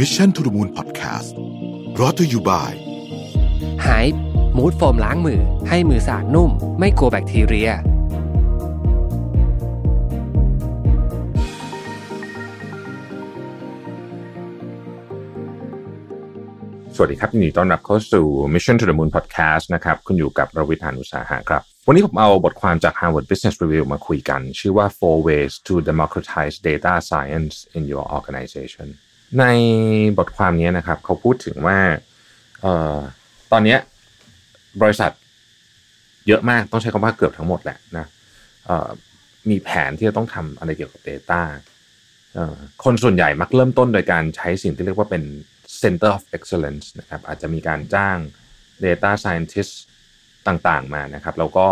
Mission to the Moon Podcast รอ t ธออยู่บ่ายหายมูดโฟมล้างมือ ให้มือสะอาดนุ่ม ไม่กลัวแบคทีเรีย สวัสดีครับยินดีต้อนรับเข้าสู่ Mission to the Moon Podcast นะครับ คุณอยู่กับรวิทยานุสาหะครับ วันนี้ผมเอาบทความจาก Harvard Business Review มาคุยกัน ชื่อว่า Four Ways to Democratize Data Science in Your Organization ในบทความนี้นะครับ เขาพูดถึงว่าเออตอนนี้บริษัทเยอะมากต้องใช้คำว่าเกือบทั้งหมดแหละนะมีแผนที่จะต้องทำอะไรเกี่ยวกับ Data คนส่วนใหญ่มักเริ่มต้นโดยการใช้สิ่งที่เรียกว่าเป็น Center of Excellence นะครับอาจจะมีการจ้าง Data Scientist ต่างๆมานะครับ แล้วก็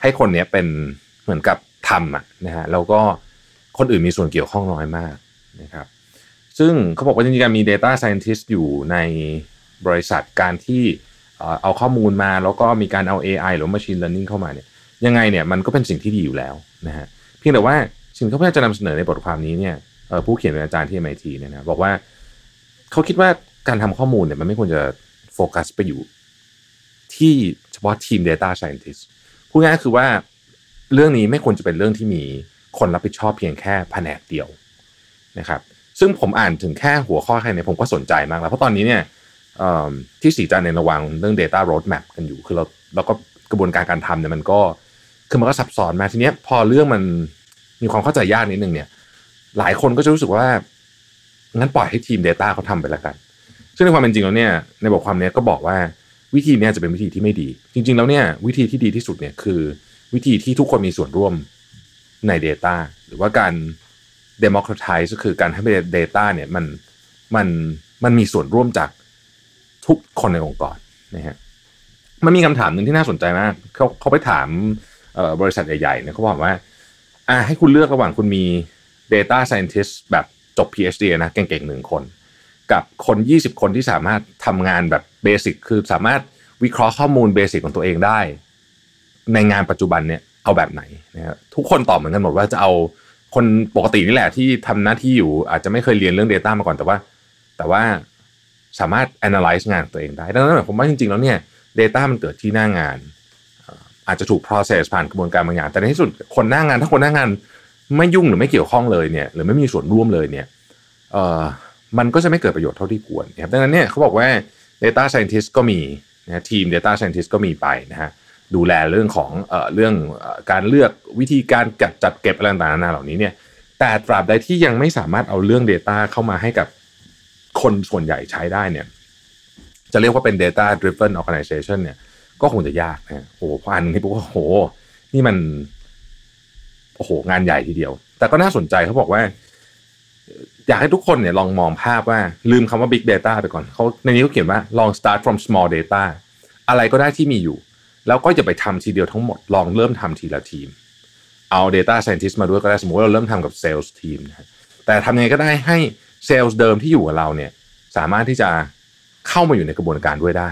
ให้คนนี้เป็นเหมือนกับทำอะนะฮะแล้วก็คนอื่นมีส่วนเกี่ยวข้องน้อยมากนะครับ ซึ่งเขาบอกว่าจริงๆมี Data Scientist อยู่ในบริษัทการที่เอาข้อมูลมาแล้วก็มีการเอา AI หรือ Machine Learning เข้ามาเนี่ยยังไงเนี่ยมันก็เป็นสิ่งที่ดีอยู่แล้วนะฮะเพียงแต่ว่าสิ่งที่เขาพยายามจะนำเสนอในบทความนี้เนี่ยผู้เขียนเป็นอาจารย์ที่ MIT เนี่ยนะบอกว่าเขาคิดว่าการทำข้อมูลเนี่ยมันไม่ควรจะโฟกัสไปอยู่ ที่เฉพาะทีม Data Scientist พูดง่ายคือว่าเรื่องนี้ไม่ควรจะเป็นเรื่องที่มีคนรับผิดชอบเพียงแค่แผนกเดียวนะครับ ซึ่งผมอ่านถึงแค่หัวข้อแค่นี้ผมก็สนใจมากแล้ว เพราะตอนนี้เนี่ยที่สีจันในระวังเรื่อง Data Roadmap กันอยู่ คือเราเราก็กระบวนการการทำเนี่ยมันก็คือมันก็ซับซ้อนมากทีเนี้ยพอเรื่องมันมีความเข้าใจยากนิดนึงเนี่ย หลายคนก็จะรู้สึกว่างั้นปล่อยให้ทีม Data เขาทำไปแล้วกัน ซึ่งในความเป็นจริงแล้วเนี่ยในบทความนี้ก็บอกว่าวิธีนี้จะเป็นวิธีที่ไม่ดี จริง ๆ แล้วเนี่ยวิธีที่ดีที่สุดเนี่ยคือวิธีที่ทุกคนมีส่วนร่วมใน Data หรือว่าการ democratize ก็คือการให้ Data เนี่ยมันมันมันมีส่วนร่วมจากทุกคนในองค์กรนะฮะมันมีคำถามหนึ่งที่น่าสนใจมากเขาเขาไปถามบริษัทใหญ่ๆเนี่ยเขาบอกว่าอ่าให้คุณเลือกระหว่างคุณมี Data Scientist แบบจบ PhD นะเก่งๆหนึ่งคน กับคน 20 คนที่สามารถทำงานแบบเบสิกคือสามารถวิเคราะห์ข้อมูลเบสิกของตัวเองได้ ในงานปัจจุบันเนี่ยเอาแบบไหนนะครับทุกคนตอบเหมือนกันหมดว่าจะเอา คนปกตินี่แหละที่ทำหน้าที่อยู่อาจจะไม่เคยเรียนเรื่อง Data มาก่อนแต่ว่า แต่ว่าสามารถ analyze งานตัวเองได้ดังนั้นหมว่าจริงๆแล้วเนี่ย Data มันเกิดที่หน้างานเอ่ออาจจะถูก process ผ่านกระบวนการบางอย่าง แต่ในที่สุดคนหน้างานถ้าคนหน้างานไม่ยุ่งหรือไม่เกี่ยวข้องเลยเนี่ยหรือไม่มีส่วนร่วมเลยเนี่ยเอ่อมันก็จะไม่เกิดประโยชน์เท่าที่ควรนะครับดังนั้นเนี่ยเขาบอกว่า Data Scientist ก็มีนะทีม Data Scientist ก็มีไปนะฮะ ดูแลเรื่องของเอ่อเรื่องการเลือกวิธีการจัดจัดเก็บอะไรต่างๆนานาเหล่านี้เนี่ยแต่ตราบใดที่ยังไม่สามารถเอาเรื่อง Data เข้ามาให้กับคนส่วนใหญ่ใช้ได้เนี่ยจะเรียกว่าเป็น data driven organization เนี่ยก็คงจะยากนะโอ้โหพออ่านที่ปุ๊บก็โอ้โห นี่มันโอ้โหงานใหญ่ทีเดียว แต่ก็น่าสนใจเขาบอกว่า อยากให้ทุกคนเนี่ยลองมองภาพว่าลืมคำว่า big data ไปก่อนเขาในนี้เขาเขียนว่าลอง start from small data อะไรก็ได้ที่มีอยู่ แล้วก็อย่าไปทำทีเดียวทั้งหมดลองเริ่มทำทีละทีม เอา data scientist มาด้วยก็ได้สมมติว่าเราเริ่มทำกับ sales team นะแต่ทำยังไงก็ได้ให้ sales เดิมที่อยู่กับเราเนี่ยสามารถที่จะเข้ามาอยู่ในกระบวนการด้วยได้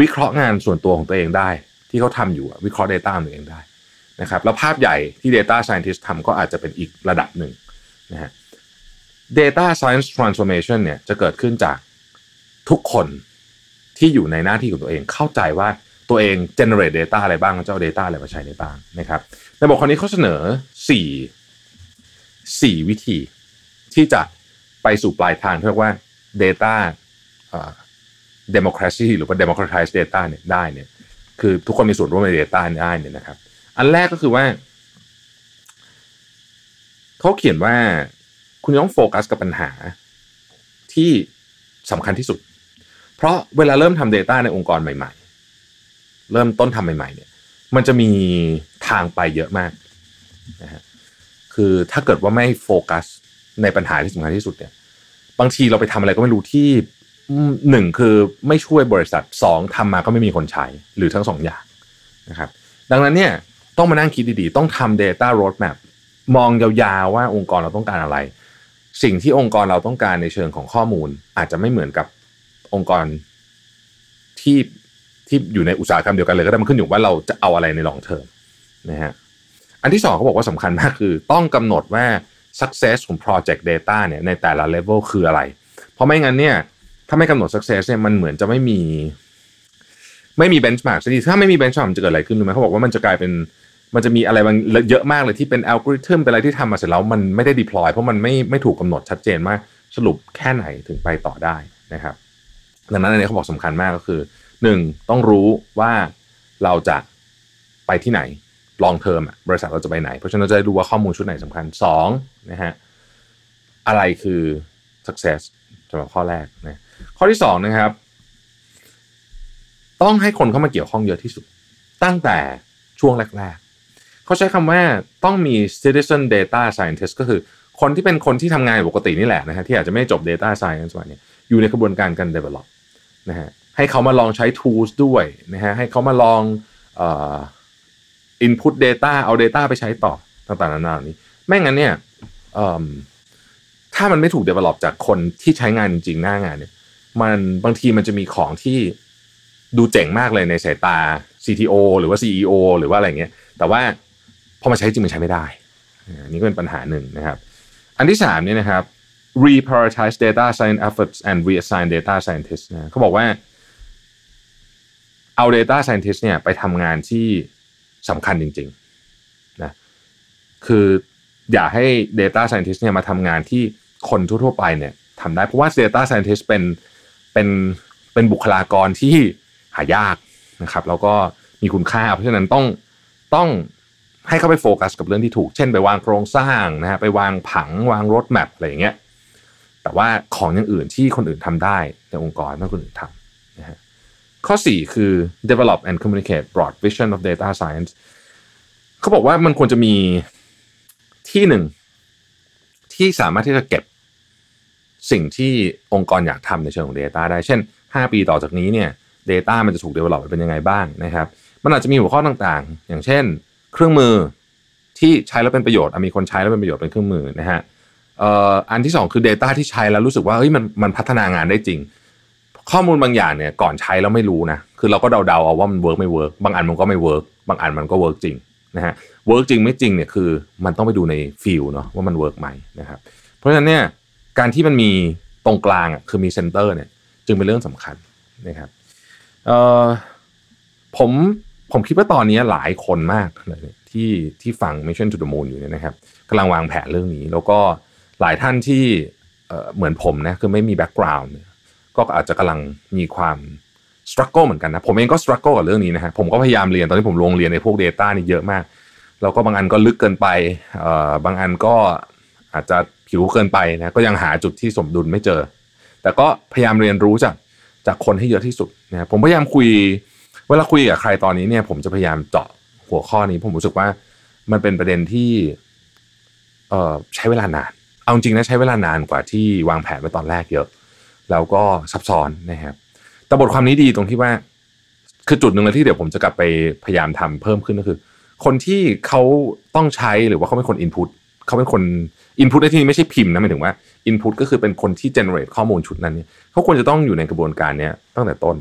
วิเคราะห์งานส่วนตัวของตัวเองได้ ที่เขาทำอยู่วิเคราะห์ Data ของตัวเองได้นะครับแล้วภาพใหญ่ที่ Data Scientist ทำก็อาจจะเป็นอีกระดับหนึ่งนะฮะ Data Science Transformation เนี่ยจะเกิดขึ้นจากทุกคนที่อยู่ในหน้าที่ของตัวเองเข้าใจว่า ตัวเอง generate data อะไรบ้างแล้วจะเอา data อะไรมาใช้ได้บ้างนะครับในบทความนี้เขาเสนอ 4 4 วิธี ที่จะไปสู่ปลายทางเรียกว่า data เอ่อ democracy หรือว่า democratize data เนี่ยได้เนี่ยคือทุกคนมีส่วนร่วมใน data ได้เนี่ยนะครับ อันแรกก็คือว่า เขาเขียนว่าคุณต้องโฟกัสกับปัญหาที่สำคัญที่สุด เพราะเวลาเริ่มทำ Data ในองค์กรใหม่ๆ เริ่มต้นทำใหม่ ๆ เนี่ย มันจะมีทางไปเยอะมากนะฮะคือถ้าเกิดว่าไม่โฟกัสในปัญหาที่สำคัญที่สุดเนี่ย บางทีเราไปทำอะไรก็ไม่รู้ที่หนึ่งคือไม่ช่วยบริษัทสองทำมาก็ไม่มีคนใช้ หรือทั้งสองอย่างนะครับ ดังนั้นเนี่ยต้องมานั่งคิดดีๆ ต้องทำ Data Roadmap มองยาวๆว่าองค์กรเราต้องการอะไร สิ่งที่องค์กรเราต้องการในเชิงของข้อมูล อาจจะไม่เหมือนกับองค์กรที่ ที่อยู่ในอุตสาหกรรมเดียวกันเลยก็ได้มันขึ้นอยู่ว่าเราจะเอาอะไรในลองเทอมนะฮะอันที่สองเขาบอกว่าสำคัญมากคือ ต้องกำหนดว่า success ของ project data เนี่ยในแต่ละ level คืออะไร เพราะไม่งั้นเนี่ยถ้าไม่กำหนด success เนี่ยมันเหมือนจะไม่มี ไม่มี benchmark สักทีถ้าไม่มี benchmark มันจะเกิดอะไรขึ้นรู้ไหมเขาบอกว่ามันจะกลายเป็นมันจะมีอะไรบางเยอะมากเลยที่เป็นอัลกอริทึมเป็นอะไรที่ทำมาเสร็จแล้วมันไม่ได้ deploy เพราะมันไม่ไม่ถูกกาหนดชัดเจนว่าสรุปแค่ไหนถึงไปต่อได้นะครับ ดังนั้นอันนี้เขาบอกสำคัญมากก็คือ หนึ่งต้องรู้ว่าเราจะไปที่ไหน long term อะบริษัทเราจะไปไหน เพราะฉะนั้นเราจะดูว่าข้อมูลชุดไหนสำคัญสองนะฮะอะไรคือ success สำหรับข้อแรกนะข้อที่สองนะครับ ต้องให้คนเข้ามาเกี่ยวข้องเยอะที่สุด ตั้งแต่ช่วงแรก ๆ เขาใช้คำว่าต้องมี citizen data scientist ก็คือคนที่เป็นคนที่ทำงานปกตินี่แหละนะฮะที่อาจจะไม่จบ data science มาเนี่ยอยู่ในกระบวนการการ develop นะฮะ ให้เขามาลองใช้ tools ด้วยนะฮะให้เขามาลองเอ่อ input data เอา data ไปใช้ต่อต่างๆนานานี้ไม่งั้นเนี่ยถ้ามันไม่ถูก develop จากคนที่ใช้งานจริงหน้างานเนี่ย มันบางทีมันจะมีของที่ดูเจ๋งมากเลยในสายตา CTO หรือว่า CEO หรือว่าอะไรเงี้ย แต่ว่าพอมาใช้จริงมันใช้ไม่ได้นนี้ก็เป็นปัญหาหนึ่งนะครับ อันที่สามเนี่ยนะครับ reprioritize data science efforts and reassign data scientists นะเขาบอกว่า เอา data scientist เนี่ยไปทำงานที่สำคัญจริงๆนะคืออย่าให้ data scientist เนี่ยมาทำงานที่คนทั่วๆไปเนี่ยทำได้เพราะว่า data scientist เป็นเป็นเป็นบุคลากรที่หายากนะครับ แล้วก็มีคุณค่า เพราะฉะนั้นต้องต้องให้เขาไปโฟกัสกับเรื่องที่ถูก เช่นไปวางโครงสร้างนะฮะไปวางผังวางรถแมพอะไรอย่างเงี้ยแต่ว่าของอย่างอื่นที่คนอื่นทำได้ในองค์กรไม่คนอื่นทำ ข้อ 4 คือ develop and communicate broad vision of data science เขาบอกว่ามันควรจะมีที่หนึ่งที่สามารถที่จะเก็บสิ่งที่องค์กรอยากทำในเชิงของ Data ได้ เช่น 5 ปีต่อจากนี้เนี่ย Data มันจะถูก develop เป็นยังไงบ้างนะครับ มันอาจจะมีหัวข้อต่างๆ อย่างเช่น เครื่องมือที่ใช้แล้วเป็นประโยชน์มีคนใช้แล้วเป็นประโยชน์เป็นเครื่องมือนะฮะอันที่ 2 คือ Data ที่ใช้แล้วรู้สึกว่าเฮ้ยมันมันพัฒนางานได้จริง ข้อมูลบางอย่างเนี่ยก่อนใช้แล้วไม่รู้นะคือเราก็เดาๆเอาว่ามัน work ไม่ work บางอันมันก็ไม่ work บางอันมันก็ work จริงนะฮะ work จริงไม่จริงเนี่ยคือมันต้องไปดูใน field เนาะว่ามัน work ไหมนะครับเพราะฉะนั้นเนี่ยการที่มันมีตรงกลางอะคือมี center เนี่ยจึงเป็นเรื่องสำคัญนะครับเอ่อผมผมคิดว่าตอนนี้หลายคนมากเลยที่ที่ฟัง Mission to the Moon อยู่เนี่ยนะครับกำลังวางแผนเรื่องนี้ แล้วก็หลายท่านที่เหมือนผมนะคือไม่มี background ก็อาจจะกำลังมีความ struggle เหมือนกันนะ ผมเองก็ struggle กับเรื่องนี้นะฮะผมก็พยายามเรียนตอนที่ผมลงเรียนในพวก Data นี่เยอะมาก แล้วก็บางอันก็ลึกเกินไปเอ่อบางอันก็อาจจะผิวเกินไปนะก็ยังหาจุดที่สมดุลไม่เจอ แต่ก็พยายามเรียนรู้จากจากคนให้เยอะที่สุดนะผมพยายามคุยเวลาคุยกับใครตอนนี้เนี่ย ผมจะพยายามเจาะหัวข้อนี้ ผมรู้สึกว่ามันเป็นประเด็นที่เอ่อใช้เวลานาน เอาจริงนะใช้เวลานานกว่าที่วางแผนไว้ตอนแรกเยอะ แล้วก็ซับซ้อนนะครับแต่บทความนี้ดีตรงที่ว่า คือจุดหนึ่งเลยที่เดี๋ยวผมจะกลับไปพยายามทำเพิ่มขึ้นก็คือ คนที่เขาต้องใช้หรือว่าเขาเป็นคน input เขาเป็นคน input ในที่นี้ไม่ใช่พิมพ์นะหมายถึงว่า input ก็คือเป็นคนที่ generate ข้อมูลชุดนั้นเนี่ยเขาควรจะต้องอยู่ในกระบวนการเนี้ยตั้งแต่ต้น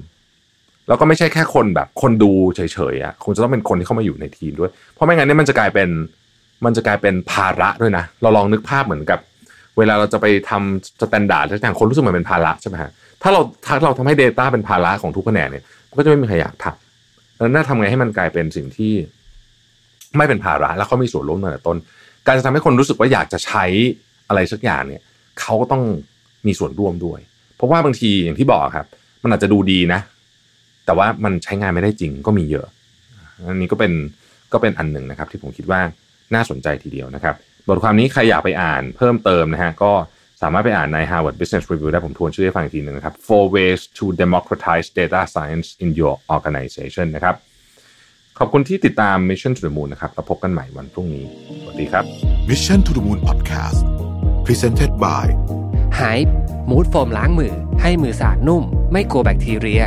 แล้วก็ไม่ใช่แค่คนแบบคนดูเฉยๆอะคงจะต้องเป็นคนที่เข้ามาอยู่ในทีมด้วย เพราะไม่งั้นเนี่ยมันจะกลายเป็นมันจะกลายเป็นภาระด้วยนะ เราลองนึกภาพเหมือนกับ เวลาเราจะไปทำ standard ต่างคนรู้สึกเหมือนเป็นภาระใช่ไหมฮะถ้าเราถ้าเราทำให้ Data เป็นภาระของทุกแผนกเนี่ยก็จะไม่มีใครอยากทำแล้วน่าทำไงให้มันกลายเป็นสิ่งที่ไม่เป็นภาระแล้วเขามีส่วนร่วมตั้งแต่ต้น การจะทำให้คนรู้สึกว่าอยากจะใช้อะไรสักอย่างเนี่ยเขาก็ต้องมีส่วนร่วมด้วย เพราะว่าบางทีอย่างที่บอกครับ มันอาจจะดูดีนะ แต่ว่ามันใช้งานไม่ได้จริงก็มีเยอะ อันนี้ก็เป็นก็เป็นอันหนึ่งนะครับ ที่ผมคิดว่าน่าสนใจทีเดียวนะครับ บทความนี้ใครอยากไปอ่านเพิ่มเติมนะฮะก็สามารถไปอ่านใน Harvard Business Review ได้ผมทวนชื่อให้ฟังอีกทีหนึ่งนะครับ Four Ways to Democratize Data Science in Your Organization นะครับ ขอบคุณที่ติดตาม Mission to the Moon นะครับแล้วพบกันใหม่วันพรุ่งนี้ สวัสดีครับ Mission to the Moon Podcast Presented by Hype มูดโฟมล้างมือ ให้มือสะอาดนุ่ม ไม่กลัวแบคทีเรีย